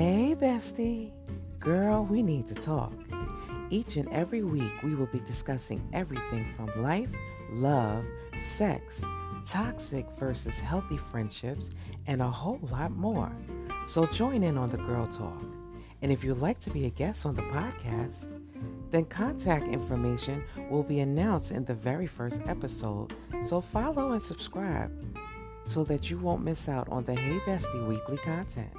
Hey, bestie. Girl, we need to talk. Each and every week, we will be discussing everything from life, love, sex, toxic versus healthy friendships, and a whole lot more. So join in on the Girl Talk. And if you'd like to be a guest on the podcast, then contact information will be announced in the very first episode. So follow and subscribe so that you won't miss out on the Hey Bestie weekly content.